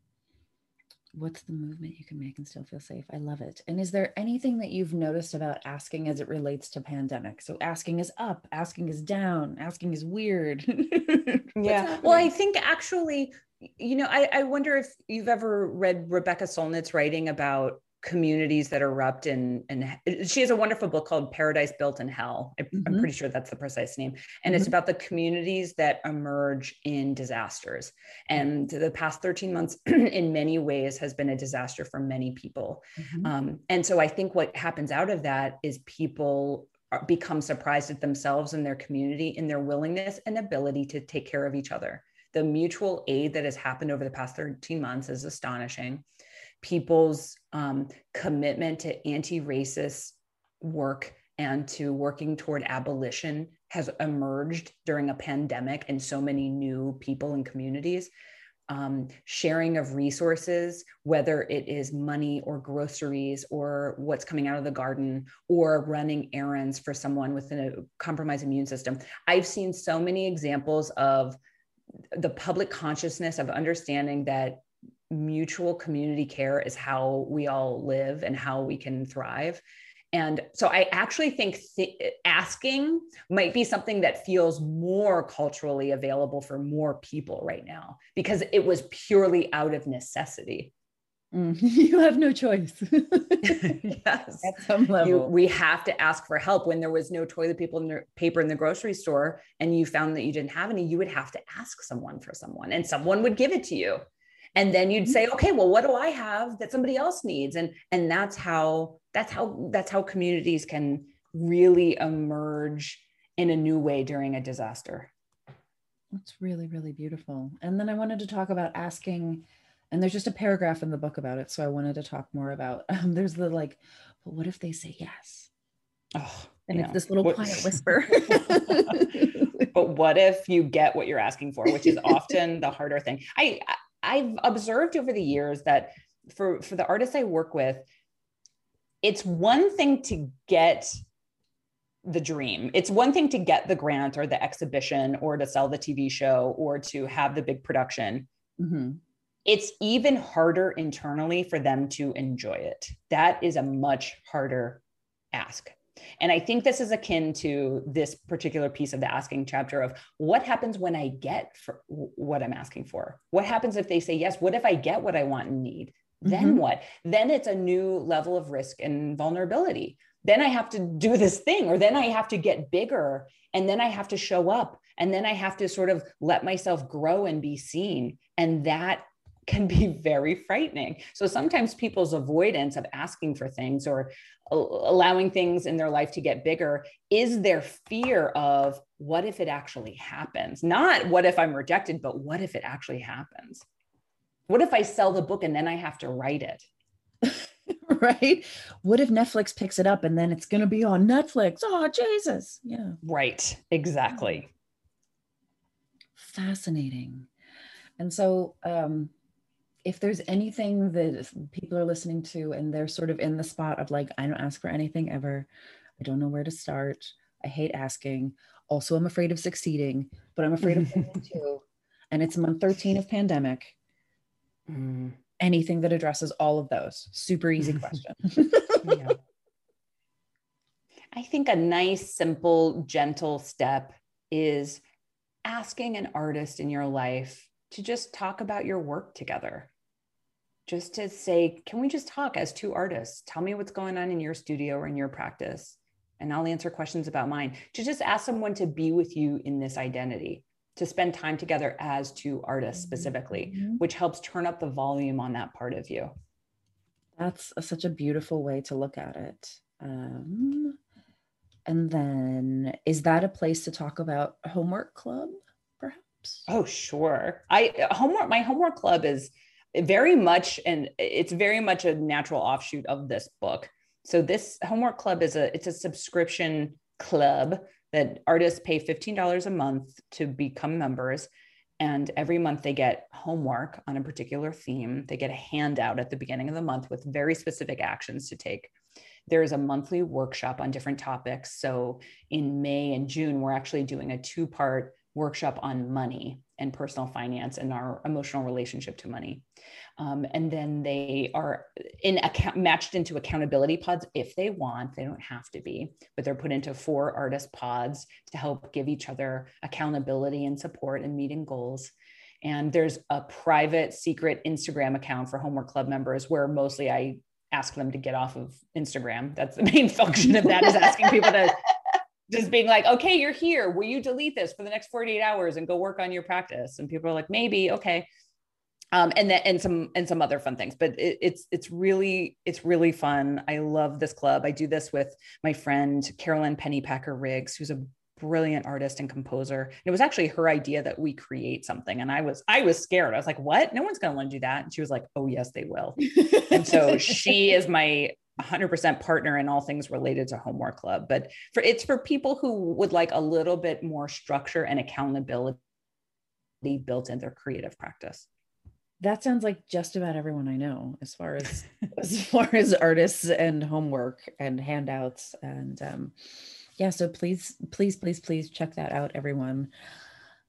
what's the movement you can make and still feel safe? I love it. And is there anything that you've noticed about asking as it relates to pandemic so asking is up asking is down asking is weird. Yeah. Well i think actually you know I, I wonder if you've ever read rebecca solnit's writing about communities that erupt and and she has a wonderful book called paradise built in hell I, am mm-hmm. pretty sure that's the precise name and mm-hmm. it's about the communities that emerge in disasters and the past 13 months in many ways has been a disaster for many people mm-hmm. um, and so i think what happens out of that is people become surprised at themselves and their community in their willingness and ability to take care of each other the mutual aid that has happened over the past 13 months is astonishing people's um, commitment to anti racist work and to working toward abolition has emerged during a pandemic and so many new people and communities. Um, sharing of resources, whether it is money or groceries or what's coming out of the garden or running errands for someone with a compromised immune system. I've seen so many examples of the public consciousness of understanding that mutual community care is how we all live and how we can thrive. And so I actually think th- asking might be something that feels more culturally available for more people right now because it was purely out of necessity. Mm, you have no choice. yes. At some level. You, we have to ask for help. When there was no toilet paper in, the, paper in the grocery store and you found that you didn't have any, you would have to ask someone for someone and someone would give it to you and then you'd say okay well what do i have that somebody else needs? And and that's how that's how that's how communities can really emerge in a new way during a disaster. That's really really beautiful. And then i wanted to talk about asking and there's just a paragraph in the book about it so i wanted to talk more about um, there's the like but what if they say yes? Oh and it's this little what, quiet whisper. But what if you get what you're asking for which is often the harder thing. I I've observed over the years that for for the artists I work with, it's one thing to get the dream. It's one thing to get the grant or the exhibition or to sell the TV show or to have the big production. Mm-hmm. It's even harder internally for them to enjoy it. That is a much harder ask. And I think this is akin to this particular piece of the asking chapter of what happens when I get for what I'm asking for? What happens if they say yes? What if I get what I want and need? Then mm-hmm. what? Then it's a new level of risk and vulnerability. Then I have to do this thing, or then I have to get bigger, and then I have to show up, and then I have to sort of let myself grow and be seen. And that can be very frightening. So sometimes people's avoidance of asking for things or allowing things in their life to get bigger is their fear of what if it actually happens? Not what if I'm rejected, but what if it actually happens? What if I sell the book and then I have to write it? right? What if Netflix picks it up and then it's going to be on Netflix? Oh, Jesus. Yeah. Right. Exactly. Fascinating. And so, um, if there's anything that people are listening to and they're sort of in the spot of like, I don't ask for anything ever, I don't know where to start, I hate asking. Also, I'm afraid of succeeding, but I'm afraid of failing too. And it's month 13 of pandemic. Mm. Anything that addresses all of those. Super easy question. yeah. I think a nice, simple, gentle step is asking an artist in your life to just talk about your work together just to say, can we just talk as two artists? Tell me what's going on in your studio or in your practice, and I'll answer questions about mine. To just ask someone to be with you in this identity, to spend time together as two artists specifically, mm-hmm. which helps turn up the volume on that part of you. That's a, such a beautiful way to look at it. Um, and then, is that a place to talk about homework club, perhaps? Oh, sure. I homework. My homework club is very much and it's very much a natural offshoot of this book so this homework club is a it's a subscription club that artists pay $15 a month to become members and every month they get homework on a particular theme. They get a handout at the beginning of the month with very specific actions to take. There is a monthly workshop on different topics. So in May and June, we're actually doing a two part workshop on money and personal finance and our emotional relationship to money. Um, and then they are in account matched into accountability pods if they want. They don't have to be, but they're put into four artist pods to help give each other accountability and support and meeting goals. And there's a private secret Instagram account for Homework Club members where mostly I ask them to get off of Instagram. That's the main function of that is asking people to just being like, okay, you're here. Will you delete this for the next 48 hours and go work on your practice? And people are like, maybe, okay. Um, and then and some and some other fun things but it, it's it's really it's really fun. I love this club. I do this with my friend carolyn pennypacker riggs who's a brilliant artist and composer. And it was actually her idea that we create something and i was i was scared. I was like what? No one's going to want to do that. And she was like oh yes they will. And so she is my 100% partner in all things related to homework club but for it's for people who would like a little bit more structure and accountability built in their creative practice. That sounds like just about everyone I know as far as as far as artists and homework and handouts. And um yeah so please please please please check that out everyone.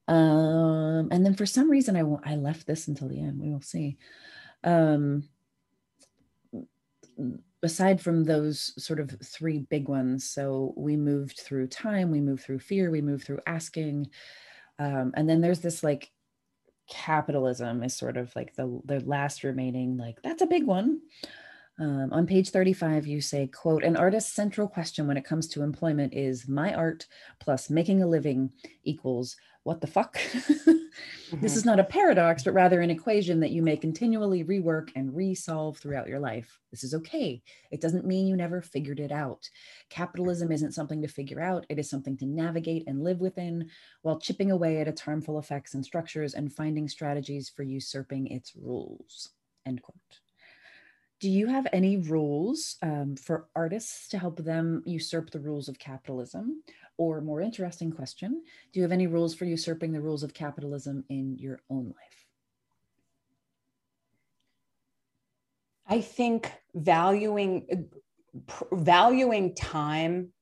Um and then for some reason I I left this until the end. We will see. Um aside from those sort of three big ones so we moved through time we moved through fear we moved through asking um, and then there's this like capitalism is sort of like the the last remaining like that's a big one. Um, on page 35 you say quote an artist's central question when it comes to employment is my art plus making a living equals what the fuck? mm-hmm. This is not a paradox, but rather an equation that you may continually rework and resolve throughout your life. This is okay. It doesn't mean you never figured it out. Capitalism isn't something to figure out, it is something to navigate and live within while chipping away at its harmful effects and structures and finding strategies for usurping its rules. End quote. Do you have any rules um, for artists to help them usurp the rules of capitalism? Or, more interesting question, do you have any rules for usurping the rules of capitalism in your own life? I think valuing uh, valuing time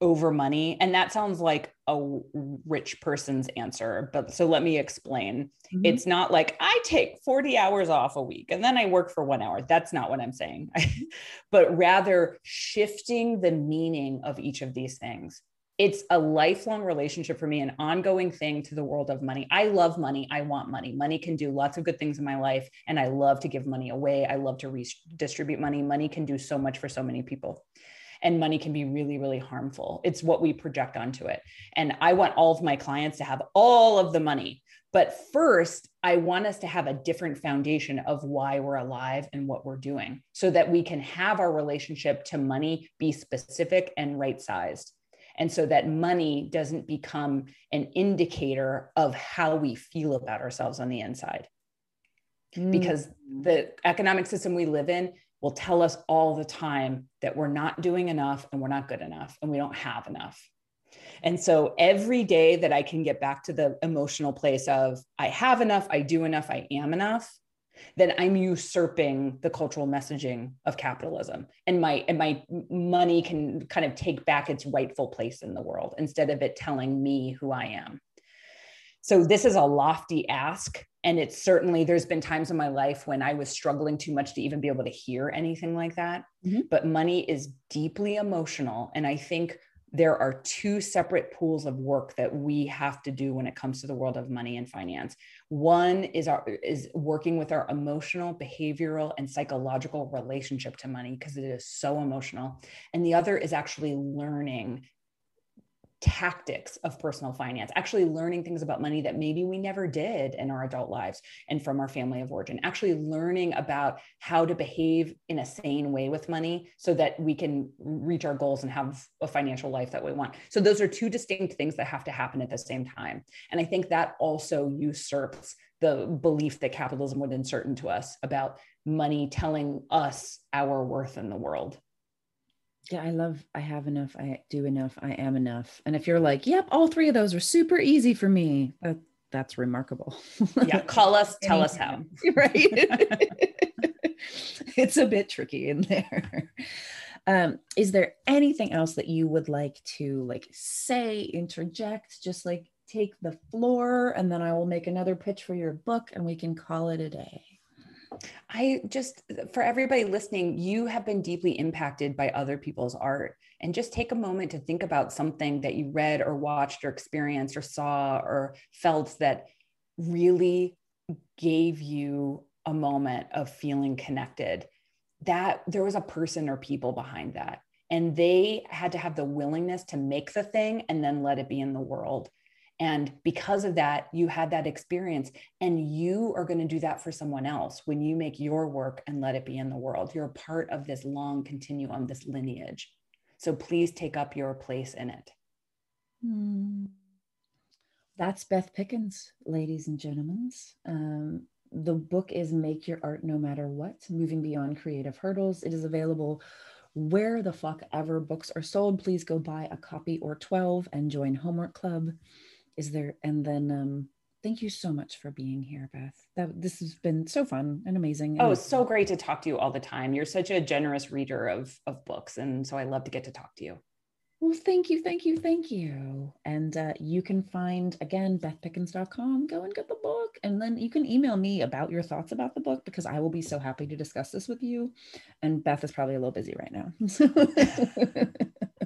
over money and that sounds like a rich person's answer but so let me explain. Mm-hmm. it's not like i take 40 hours off a week and then i work for 1 hour. That's not what i'm saying. But rather shifting the meaning of each of these things. It's a lifelong relationship for me an ongoing thing to the world of money. I love money. I want money. Money can do lots of good things in my life and i love to give money away. I love to redistribute money. Money can do so much for so many people and money can be really really harmful. It's what we project onto it. And i want all of my clients to have all of the money. But first i want us to have a different foundation of why we're alive and what we're doing so that we can have our relationship to money be specific and right sized and so that money doesn't become an indicator of how we feel about ourselves on the inside. Mm. because the economic system we live in will tell us all the time that we're not doing enough and we're not good enough and we don't have enough. And so every day that I can get back to the emotional place of I have enough, I do enough, I am enough, then I'm usurping the cultural messaging of capitalism. And my and my money can kind of take back its rightful place in the world instead of it telling me who I am. So this is a lofty ask and it's certainly there's been times in my life when i was struggling too much to even be able to hear anything like that. Mm-hmm. but money is deeply emotional. And i think there are two separate pools of work that we have to do when it comes to the world of money and finance. One is our is working with our emotional behavioral and psychological relationship to money because it is so emotional. And the other is actually learning tactics of personal finance, actually learning things about money that maybe we never did in our adult lives and from our family of origin, actually learning about how to behave in a sane way with money so that we can reach our goals and have a financial life that we want. So, those are two distinct things that have to happen at the same time. And I think that also usurps the belief that capitalism would insert into us about money telling us our worth in the world. Yeah, I love I have enough, I do enough, I am enough. And if you're like, yep, all three of those are super easy for me, that, that's remarkable. Yeah, call us, tell us how. Right. it's a bit tricky in there. Um, is there anything else that you would like to like say, interject, just like take the floor and then I will make another pitch for your book and we can call it a day? I just, for everybody listening, you have been deeply impacted by other people's art. And just take a moment to think about something that you read or watched or experienced or saw or felt that really gave you a moment of feeling connected. That there was a person or people behind that. And they had to have the willingness to make the thing and then let it be in the world. And because of that, you had that experience, and you are going to do that for someone else when you make your work and let it be in the world. You're a part of this long continuum, this lineage. So please take up your place in it. Hmm. That's Beth Pickens, ladies and gentlemen. Um, the book is Make Your Art No Matter What Moving Beyond Creative Hurdles. It is available where the fuck ever books are sold. Please go buy a copy or 12 and join Homework Club is there and then um thank you so much for being here beth. That this has been so fun and amazing oh so great to talk to you all the time. You're such a generous reader of of books and so i love to get to talk to you. Well thank you thank you thank you. And uh, you can find again bethpickens.com go and get the book. And then you can email me about your thoughts about the book because i will be so happy to discuss this with you. And beth is probably a little busy right now